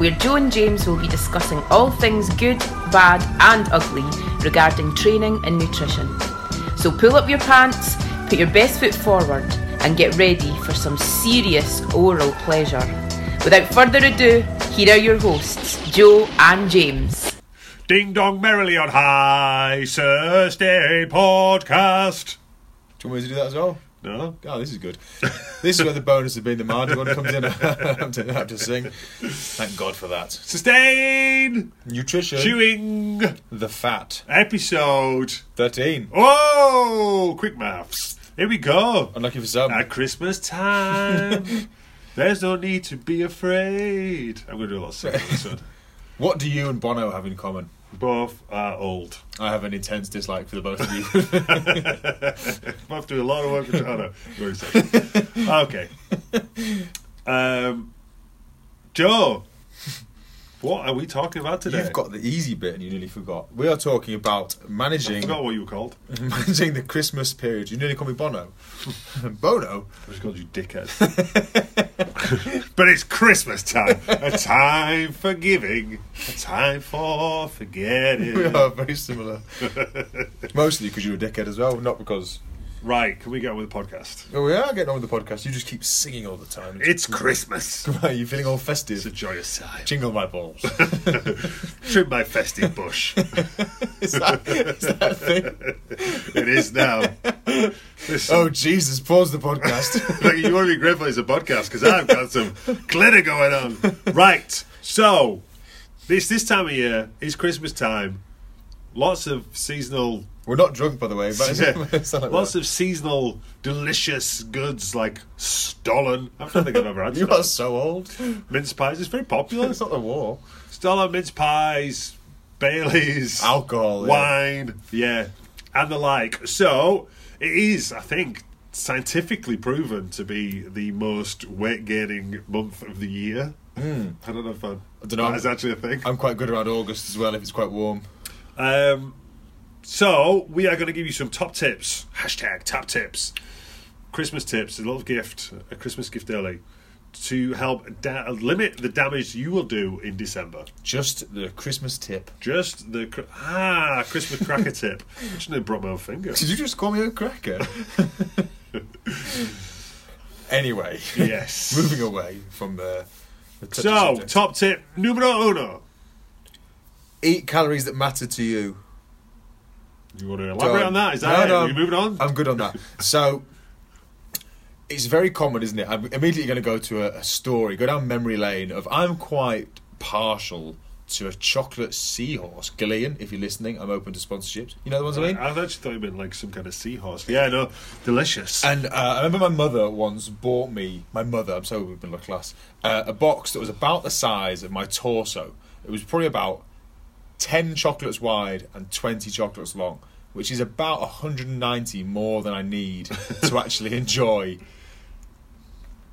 where Joe and James will be discussing all things good, bad, and ugly regarding training and nutrition. So pull up your pants, put your best foot forward, and get ready for some serious oral pleasure. Without further ado, here are your hosts, Joe and James. Ding dong merrily on High Thursday Podcast. Do you want me to do that as well? No? Oh, this is good. this is where the bonus of being the Mardy one comes in. I have to, I have to sing. Thank God for that. Sustain! Nutrition. Chewing! The fat. Episode. 13. Oh! Quick maths. Here we go. Unlucky for some. At Christmas time. There's no need to be afraid. I'm going to do a lot of singing this one. What do you and Bono have in common? Both are old. I have an intense dislike for the both of you. Both do a lot of work for China. Very. Okay. Um, Joe, what are we talking about today? You've got the easy bit and you nearly forgot. We are talking about I managing forgot what you were called. managing the Christmas period. You nearly called me Bono. Bono? I just called you dickhead. but it's Christmas time. A time for giving. A time for forgetting. We are very similar. Mostly because you're a dickhead as well, not because. Right, can we get on with the podcast? Oh, we are getting on with the podcast. You just keep singing all the time. It's Christmas. Right, you're feeling all festive. It's a joyous time. Jingle my balls. Trim my festive bush. is, that, is that a thing? it is now. Listen, Oh, Jesus, pause the podcast. like, you want to be grateful it's a podcast because I've got some glitter going on. Right, so this this time of year is Christmas time. Lots of seasonal, We're not drunk, by the way. But like lots that. of seasonal, delicious goods like Stollen. I don't think I've ever had You are so old. mince pies. It's very popular. It's not the war. Stollen mince pies, Bailey's, Alcohol. wine, yeah, and the like. So it is, I think, scientifically proven to be the most weight gaining month of the year. I don't know if I, Hmm. I dunno. that is actually a thing. I'm quite good around August as well if it's quite warm. Um, so we are going to give you some top tips. Hashtag top tips. Christmas tips, a little gift, a Christmas gift early, to help da- limit the damage you will do in December. Just the Christmas tip. Just the cr- ah Christmas cracker tip. I shouldn't have brought my own finger. Did you just call me a cracker? anyway, Yes. moving away from the. the So subject. top tip numero uno. eat calories that matter to you. You want to elaborate Go on that? Is that No, it? no, we moving on? I'm good on that. So it's very common, isn't it? I'm immediately going to go to a, a story, go down memory lane of I'm quite partial to a chocolate seahorse. Guylian, if you're listening, I'm open to sponsorships. You know the ones I mean? I've actually thought you meant like some kind of seahorse. Yeah, no, delicious. And uh, I remember my mother once bought me, my mother, I'm so middle class, uh, a box that was about the size of my torso. It was probably about 10 chocolates wide and 20 chocolates long, which is about 190 more than I need to actually enjoy,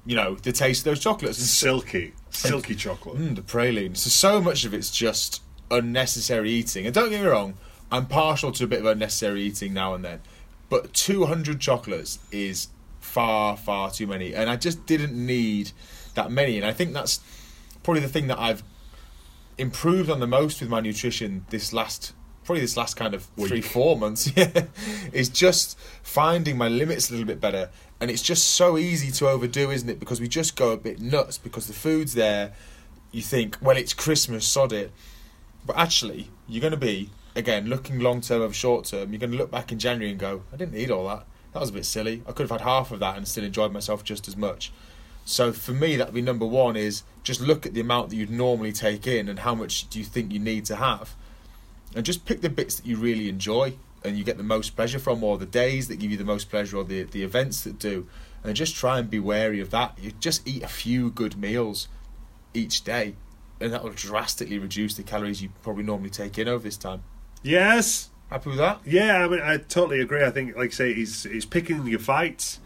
you know, the taste of those chocolates. And silky, silky chocolate. Mm, the praline. So so much of it's just unnecessary eating. And don't get me wrong, I'm partial to a bit of unnecessary eating now and then. But 200 chocolates is far, far too many. And I just didn't need that many. And I think that's probably the thing that I've improved on the most with my nutrition this last probably this last kind of three four months yeah is just finding my limits a little bit better. And it's just so easy to overdo isn't it? Because we just go a bit nuts because the food's there. You think well it's christmas sod it. But actually you're going to be again looking long term over short term you're going to look back in january and go i didn't need all that. That was a bit silly. I could have had half of that and still enjoyed myself just as much so for me, that'd be number one: is just look at the amount that you'd normally take in and how much do you think you need to have, and just pick the bits that you really enjoy and you get the most pleasure from, or the days that give you the most pleasure, or the the events that do, and just try and be wary of that. You just eat a few good meals each day, and that will drastically reduce the calories you probably normally take in over this time. Yes, Happy with that? Yeah, I mean, I totally agree. I think, like I say, he's he's picking your fights.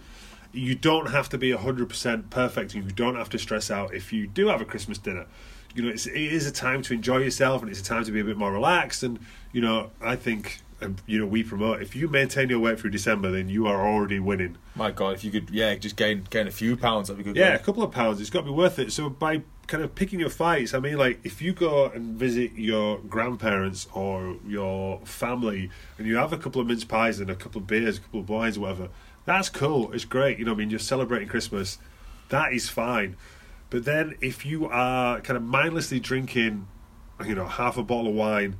You don't have to be hundred percent perfect, you don't have to stress out if you do have a Christmas dinner. You know, it's, it is a time to enjoy yourself, and it's a time to be a bit more relaxed. And you know, I think um, you know we promote if you maintain your weight through December, then you are already winning. My God, if you could, yeah, just gain gain a few pounds, that'd be good. Yeah, a couple of pounds. It's got to be worth it. So by kind of picking your fights, I mean, like if you go and visit your grandparents or your family, and you have a couple of mince pies and a couple of beers, a couple of wines, whatever, that's cool. It's great. You know, I mean, you're celebrating Christmas. That is fine. But then if you are kind of mindlessly drinking, you know, half a bottle of wine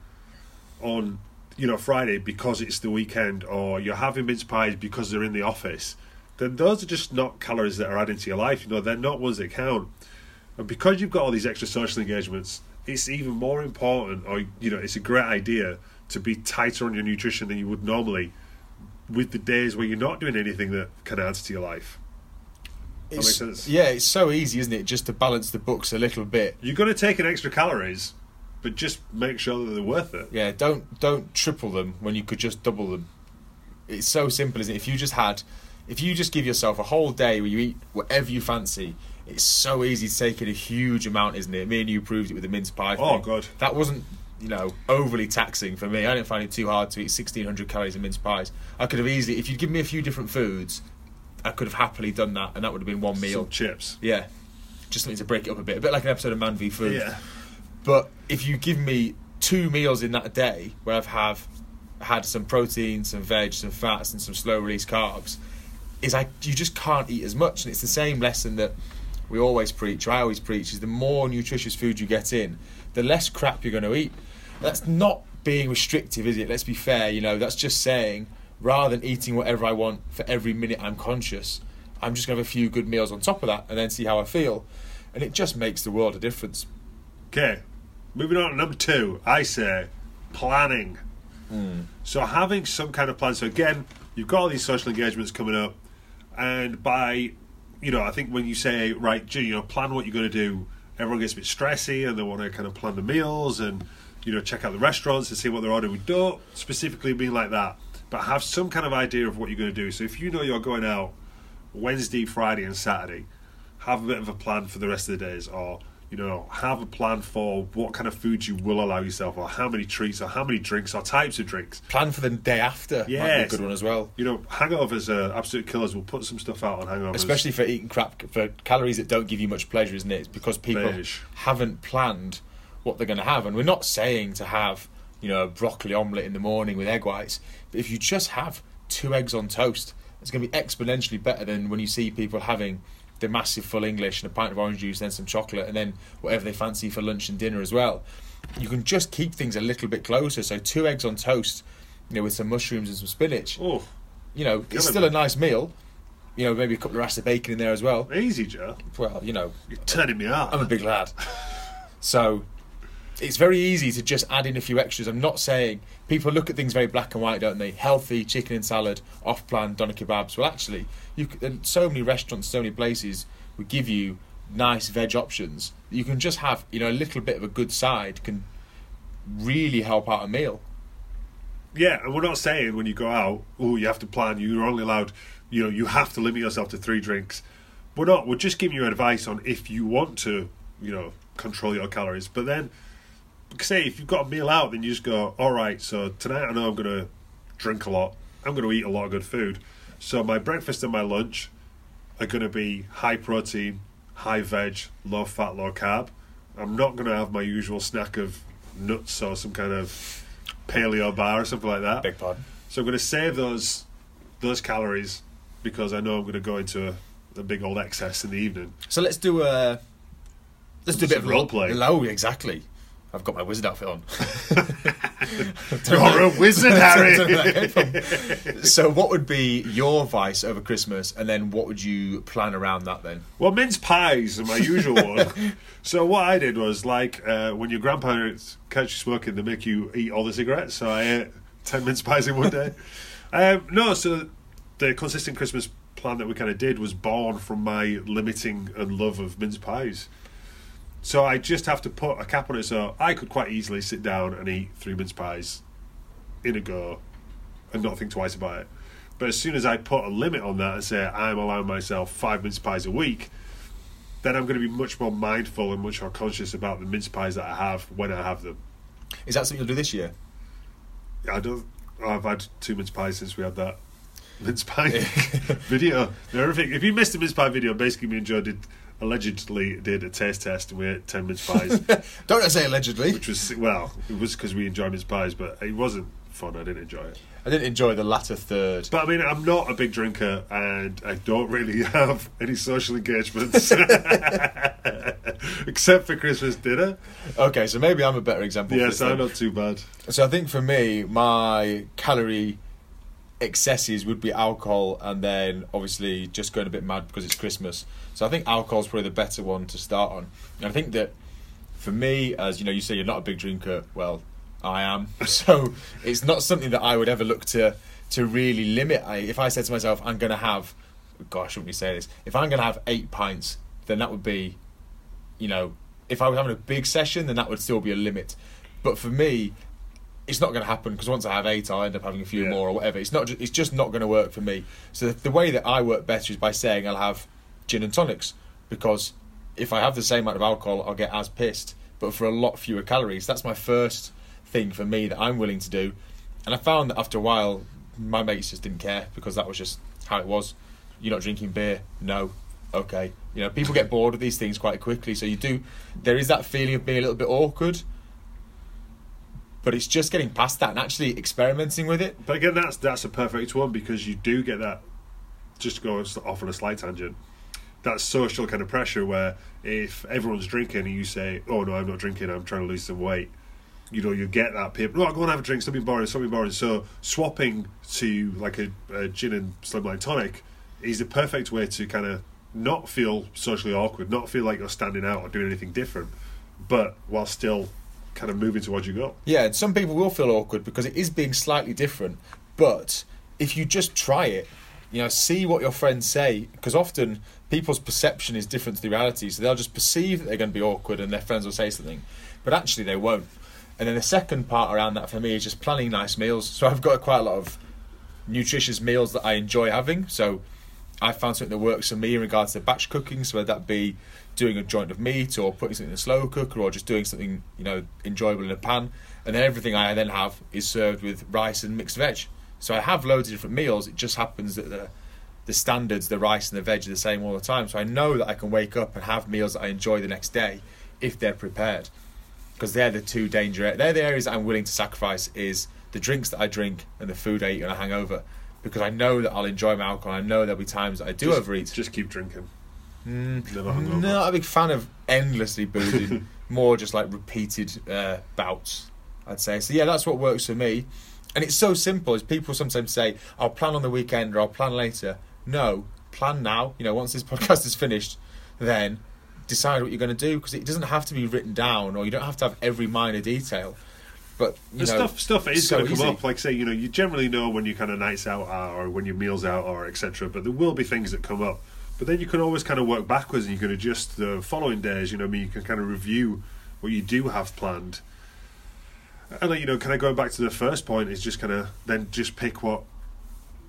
on you know Friday because it's the weekend, or you're having mince pies because they're in the office, then those are just not calories that are adding to your life. You know, they're not ones that count. And because you've got all these extra social engagements, it's even more important, or you know, it's a great idea to be tighter on your nutrition than you would normally with the days where you're not doing anything that can add to your life. That makes sense. Yeah, it's so easy, isn't it? Just to balance the books a little bit. You're going to take in extra calories, but just make sure that they're worth it. Yeah, don't don't triple them when you could just double them. It's so simple, isn't it? If you just had, if you just give yourself a whole day where you eat whatever you fancy, it's so easy to take in a huge amount, isn't it? Me and you proved it with the mince pie. Oh. God. That wasn't, you know, overly taxing for me. I didn't find it too hard to eat sixteen hundred calories of mince pies. I could have easily, if you'd given me a few different foods, I could have happily done that, and that would have been one meal. Some chips. Yeah, just something to break it up a bit, a bit like an episode of Man v Food. Yeah. But if you give me two meals in that day where I've have had some protein, some veg, some fats, and some slow release carbs, is I you just can't eat as much, and it's the same lesson that we always preach. Or I always preach is the more nutritious food you get in, the less crap you're going to eat. That's not being restrictive, is it? Let's be fair. You know, that's just saying rather than eating whatever I want for every minute I'm conscious, I'm just going to have a few good meals on top of that, and then see how I feel, and it just makes the world a difference. Okay, moving on to number two. I say planning. Hmm. So having some kind of plan. So again, you've got all these social engagements coming up, and by, you know, I think when you say right, you know, plan what you're going to do, everyone gets a bit stressy and they want to kind of plan the meals and you know check out the restaurants and see what they're ordering. We don't specifically mean like that, but have some kind of idea of what you're going to do. So if you know you're going out Wednesday, Friday, and Saturday, have a bit of a plan for the rest of the days, or you know, have a plan for what kind of food you will allow yourself, or how many treats, or how many drinks, or types of drinks. Plan for the day after. Might be a Yes. good one as well. You know, hangovers are absolute killers. We'll put some stuff out on hangovers. Especially for eating crap for calories that don't give you much pleasure, isn't it? It's because people Beige. haven't planned what they're going to have, and we're not saying to have you know a broccoli omelette in the morning with egg whites, but if you just have two eggs on toast, it's going to be exponentially better than when you see people having the massive full English and a pint of orange juice, then some chocolate, and then whatever they fancy for lunch and dinner as well. You can just keep things a little bit closer. So two eggs on toast, you know, with some mushrooms and some spinach. oh, You know, it's still a nice meal. You know, maybe a couple of rashers of bacon in there as well. easy, Joe. Well, you know, You're turning me on. I'm a big lad. So it's very easy to just add in a few extras. I'm not saying people look at things very black and white, don't they? Healthy chicken and salad, off plan doner kebabs. Well, actually, you c- and so many restaurants, so many places would give you nice veg options. You can just have, you know, a little bit of a good side can really help out a meal. Yeah, and we're not saying when you go out, oh, you have to plan. You're only allowed, you know, you have to limit yourself to three drinks. We're not. We're just giving you advice on if you want to, you know, control your calories. But then, say if you've got a meal out, then you just go, all right. So tonight I know I'm going to drink a lot. I'm going to eat a lot of good food. So my breakfast and my lunch are going to be high protein, high veg, low fat, low carb. I'm not going to have my usual snack of nuts or some kind of paleo bar or something like that. Big pardon. So I'm going to save those those calories because I know I'm going to go into a, a big old excess in the evening. So let's do a let's do a bit of role play. Oh, exactly. I've got my wizard outfit on. You're a wizard, Harry. Don't know where that came from. so, what would be your vice over Christmas, and then what would you plan around that then? Well, mince pies are my usual one. So what I did was like uh, when your grandparents catch you smoking, they make you eat all the cigarettes. So I ate ten mince pies in one day. um, no, so the consistent Christmas plan that we kind of did was born from my limiting and love of mince pies. So I just have to put a cap on it. So I could quite easily sit down and eat three mince pies in a go and not think twice about it. But as soon as I put a limit on that and say I'm allowing myself five mince pies a week, then I'm going to be much more mindful and much more conscious about the mince pies that I have when I have them. Is that something you'll do this year? I don't. I've had two mince pies since we had that mince pie video. Everything. If you missed the mince pie video, basically me and Joe did allegedly did a taste test and we ate ten mince pies, Don't I say allegedly? which was well, it was because we enjoyed mince pies, but it wasn't fun. I didn't enjoy it. I didn't enjoy the latter third. But I mean, I'm not a big drinker, and I don't really have any social engagements except for Christmas dinner. Okay, so maybe I'm a better example. Yes. I'm not too bad. So I think for me, my calorie excesses would be alcohol, and then obviously just going a bit mad because it's Christmas. So I think alcohol's probably the better one to start on. And I think that for me, as you know, you say you're not a big drinker. Well, I am. So it's not something that I would ever look to to really limit. I, if I said to myself, I'm going to have, gosh, shouldn't we say this? If I'm going to have eight pints, then that would be you know, if I was having a big session, then that would still be a limit. But for me, it's not going to happen because once I have eight, I'll end up having a few Yeah. more or whatever. It's not. It's just not going to work for me. So the, the way that I work better is by saying I'll have gin and tonics because if I have the same amount of alcohol, I'll get as pissed, but for a lot fewer calories. That's my first thing for me that I'm willing to do. And I found that after a while, my mates just didn't care because that was just how it was. You're not drinking beer? No. Okay. You know, people get bored of these things quite quickly. So you do. There is that feeling of being a little bit awkward. But it's just getting past that and actually experimenting with it. But again, that's that's a perfect one because you do get that. Just to go off on a slight tangent, that social kind of pressure where if everyone's drinking and you say, "Oh no, I'm not drinking. I'm trying to lose some weight," you know, you get that people. No, oh, I'll go and have a drink. Something boring. Something boring. So swapping to like a, a gin and slimline tonic is the perfect way to kind of not feel socially awkward, not feel like you're standing out or doing anything different, but while still kind of moving towards your goal. Yeah, and some people will feel awkward because it is being slightly different. But if you just try it, you know, see what your friends say, because often people's perception is different to the reality. So they'll just perceive that they're going to be awkward, and their friends will say something, but actually they won't. And then the second part around that for me is just planning nice meals. So I've got quite a lot of nutritious meals that I enjoy having. So I found something that works for me in regards to batch cooking. So whether that be doing a joint of meat or putting something in a slow cooker or just doing something you know enjoyable in a pan, and then everything I then have is served with rice and mixed veg. So I have loads of different meals. It just happens that the the standards, the rice and the veg, are the same all the time. So I know that I can wake up and have meals that I enjoy the next day if they're prepared. Because they're the two danger. They're the areas I'm willing to sacrifice. Is the drinks that I drink and the food I eat on a hangover. Because I know that I'll enjoy my alcohol. I know there'll be times that I do Just- overeat. Just keep drinking. Mm, Never hungover. not a big fan of endlessly boozing. More just like repeated uh, bouts, I'd say. So yeah, that's what works for me. And it's so simple. As people sometimes say, "I'll plan on the weekend" or "I'll plan later." No, plan now. You know, once this podcast is finished, then decide what you're going to do because it doesn't have to be written down, or you don't have to have every minor detail. But know, stuff stuff is so going to come easy. up. Like say, you know, you generally know when your kind of nights out are, or when your meals out are, etc. But there will be things that come up. But then you can always kind of work backwards, and you can adjust the following days. You know, I mean, you can kind of review what you do have planned. And you know, kind of going back to the first point is just kind of then just pick what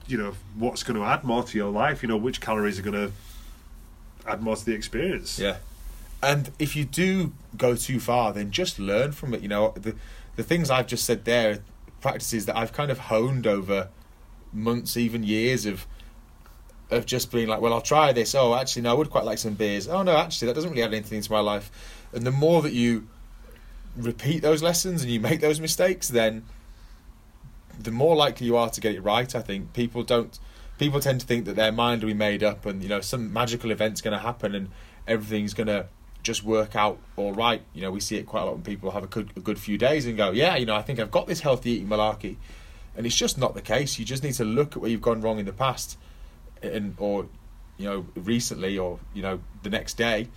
you know what's going to add more to your life. You know, which calories are going to add more to the experience. Yeah. And if you do go too far, then just learn from it. You know, the the things I've just said there, practices that I've kind of honed over months, even years of of just being like, well, I'll try this. Oh, actually, no, I would quite like some beers. Oh no, actually, that doesn't really add anything to my life. And the more that you repeat those lessons and you make those mistakes, then the more likely you are to get it right. I think people don't. People tend to think that their mind will be made up, and you know some magical event's going to happen, and everything's going to just work out all right. You know, we see it quite a lot when people have a good a good few days and go, yeah, you know, I think I've got this healthy eating malarkey, and it's just not the case. You just need to look at where you've gone wrong in the past, and or you know recently, or you know the next day,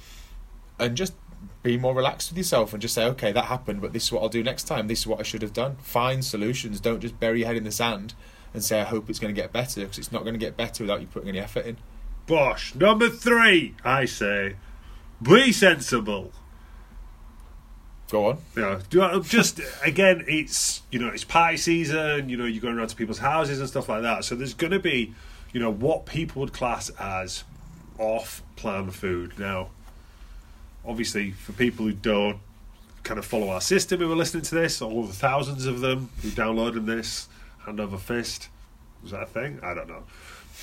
and just be more relaxed with yourself and just say, okay, that happened, but this is what I'll do next time. This is what I should have done. Find solutions. Don't just bury your head in the sand and say, I hope it's going to get better, because it's not going to get better without you putting any effort in. Bosh. Number three, I say, be sensible. Go on. You know, do I- just again, it's you know, it's party season. You know, you're going around to people's houses and stuff like that. So there's going to be, you know, what people would class as off-plan food. Now, obviously, for people who don't kind of follow our system, who are listening to this, all the thousands of them who downloaded this, hand over fist, was that a thing? I don't know.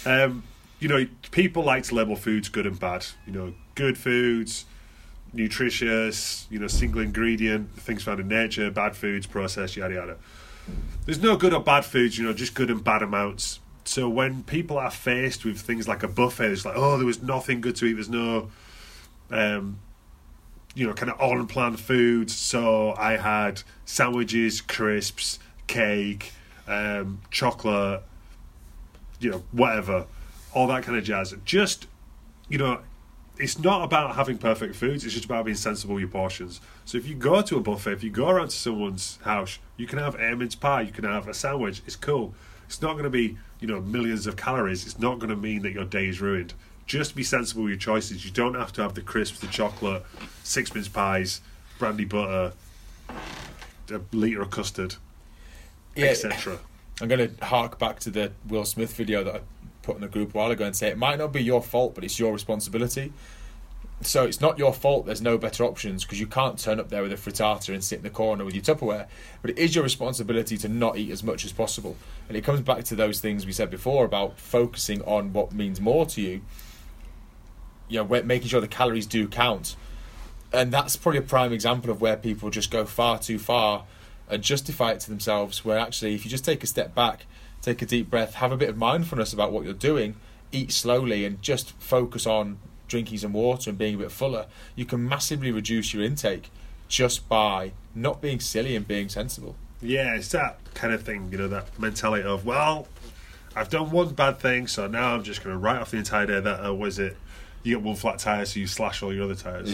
Um, you know, people like to label foods good and bad. You know, good foods nutritious, you know, single ingredient, things found in nature, bad foods, processed, yada yada. There's no good or bad foods, you know, just good and bad amounts. So when people are faced with things like a buffet, it's like, oh, there was nothing good to eat. There's no, um, you know, kind of on plan foods. So I had sandwiches, crisps, cake, um, chocolate, you know, whatever, all that kind of jazz. Just, you know, it's not about having perfect foods. It's just about being sensible with your portions. So if you go to a buffet, if you go around to someone's house, you can have a mince pie, you can have a sandwich. It's cool. It's not going to be you know millions of calories. It's not going to mean that your day is ruined. Just be sensible with your choices. You don't have to have the crisps, the chocolate, six mince pies, brandy butter, a liter of custard, etc. I'm going to hark back to the Will Smith video that I put in a group a while ago and say it might not be your fault, but it's your responsibility. So it's not your fault there's no better options because you can't turn up there with a frittata and sit in the corner with your Tupperware. But it is your responsibility to not eat as much as possible. And it comes back to those things we said before about focusing on what means more to you. You know, making sure the calories do count. And that's probably a prime example of where people just go far too far and justify it to themselves. Where actually, if you just take a step back, take a deep breath, have a bit of mindfulness about what you're doing, eat slowly, and just focus on drinking some water and being a bit fuller, you can massively reduce your intake just by not being silly and being sensible. Yeah, it's that kind of thing, you know, that mentality of, well, I've done one bad thing, so now I'm just going to write off the entire day that, uh, was it, you get one flat tyre, so you slash all your other tyres.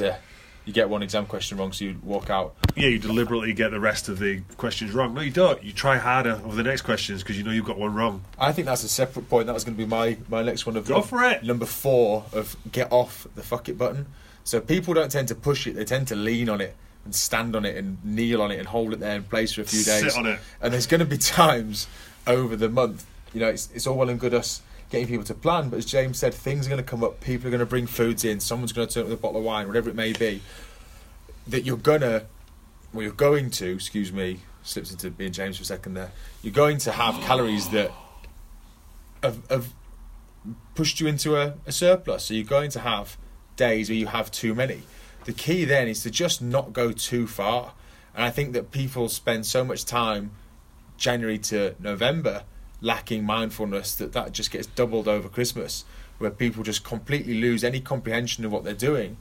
You get one exam question wrong, so you walk out. Yeah, you deliberately get the rest of the questions wrong. No, you don't. You try harder over the next questions because you know you've got one wrong. I think that's a separate point. That was going to be my, my next one of Go for it. Number four of get off the fuck it button. So people don't tend to push it; they tend to lean on it and stand on it and kneel on it and hold it there in place for a few Sit days. on it. And there's going to be times over the month. You know, it's it's all well and good us getting people to plan, but as James said, things are going to come up. People are going to bring foods in. Someone's going to turn up with a bottle of wine, whatever it may be. That you're gonna, well, you're going to. Excuse me, slips into being James for a second there. You're going to have calories that have, have pushed you into a, a surplus. So you're going to have days where you have too many. The key then is to just not go too far. And I think that people spend so much time January to November lacking mindfulness that that just gets doubled over Christmas, where people just completely lose any comprehension of what they're doing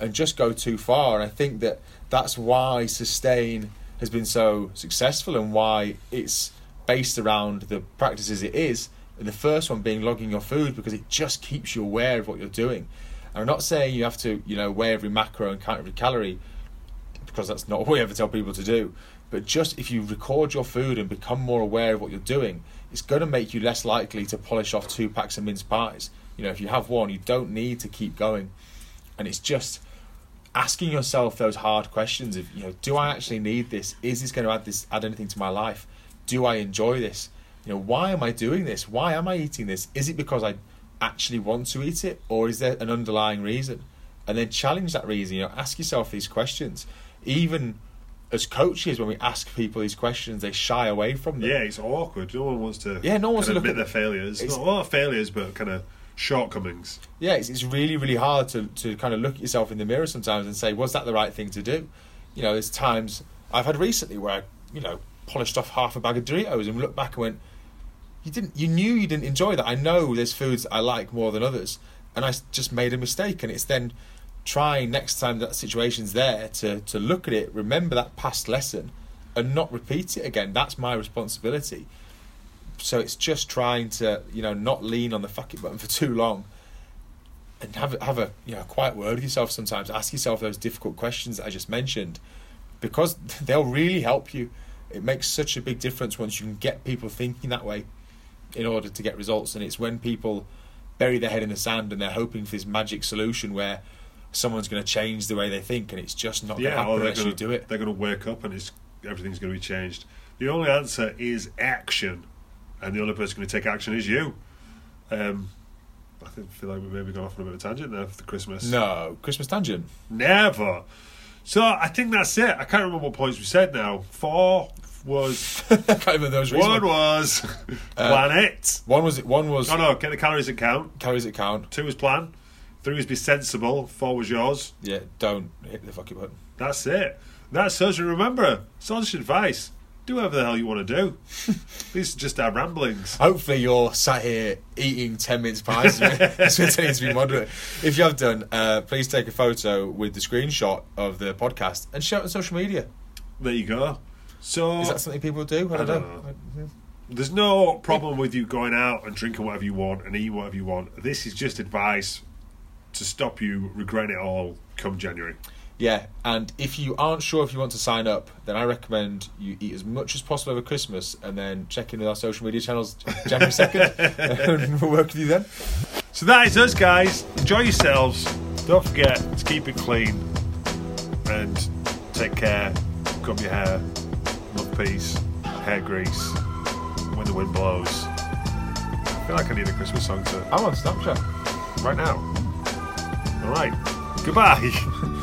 and just go too far. And I think that that's why sustain has been so successful and why it's based around the practices it is. And the first one being logging your food because it just keeps you aware of what you're doing. And I'm not saying you have to, you know, weigh every macro and count every calorie because that's not what we ever tell people to do. But just if you record your food and become more aware of what you're doing, it's going to make you less likely to polish off two packs of mince pies. You know, if you have one, you don't need to keep going. And it's just asking yourself those hard questions of, you know, do I actually need this? Is this going to add this add anything to my life? Do I enjoy this? You know, why am I doing this? Why am I eating this? Is it because I actually want to eat it, or is there an underlying reason? And then challenge that reason. You know, ask yourself these questions. Even as coaches, when we ask people these questions, they shy away from them. Yeah, it's awkward. No one wants to. Yeah, no one wants to of look admit at- their failures. it's- Not, well, not failures, but kind of shortcomings. yeah, it's, it's really, really hard to, to kind of look at yourself in the mirror sometimes and say, was that the right thing to do? You know, there's times I've had recently where I, you know, polished off half a bag of Doritos and looked back and went, you didn't, you knew you didn't enjoy that. I know there's foods I like more than others, and I just made a mistake. And it's then trying next time that situation's there to to look at it, remember that past lesson, and not repeat it again. That's my responsibility. So it's just trying to, you know, not lean on the fuck it button for too long and have have a you know quiet word with yourself sometimes. Ask yourself those difficult questions that I just mentioned, because they'll really help you. It makes such a big difference once you can get people thinking that way, in order to get results. And it's when people bury their head in the sand and they're hoping for this magic solution where, someone's going to change the way they think, and it's just not going to Yeah, happen unless going you to do it. They're going to wake up and it's everything's going to be changed. The only answer is action, and the only person going to take action is you. Um, I think, feel like we've maybe gone off on a bit of a tangent there for the Christmas. No, Christmas tangent. never. So I think that's it. I can't remember what points we said now. Four was I can't remember those. one was plan it. One was one was Oh no, get the calories and count. carries it count. Two was plan. Three was be sensible. Four was yours. Yeah, don't hit the fucking button. That's it. That's us. Remember, honest advice. Do whatever the hell you want to do. These are just our ramblings. Hopefully, you're sat here eating 10 minutes pies. It's going to need to be moderate. If you have done, uh, please take a photo with the screenshot of the podcast and share it on social media. There you go. So Is that something people do? I don't, I know. don't there's no problem with you going out and drinking whatever you want and eating whatever you want. This is just advice to stop you regretting it all come January. Yeah, and if you aren't sure if you want to sign up, then I recommend you eat as much as possible over Christmas and then check in with our social media channels January 2nd. and we'll work with you then. So that is us, guys. Enjoy yourselves. Don't forget to keep it clean and take care. Comb your hair. Love peace. Hair grease. When the wind blows. I feel like I need a Christmas song to I'm on Snapchat. right now. All right. Goodbye.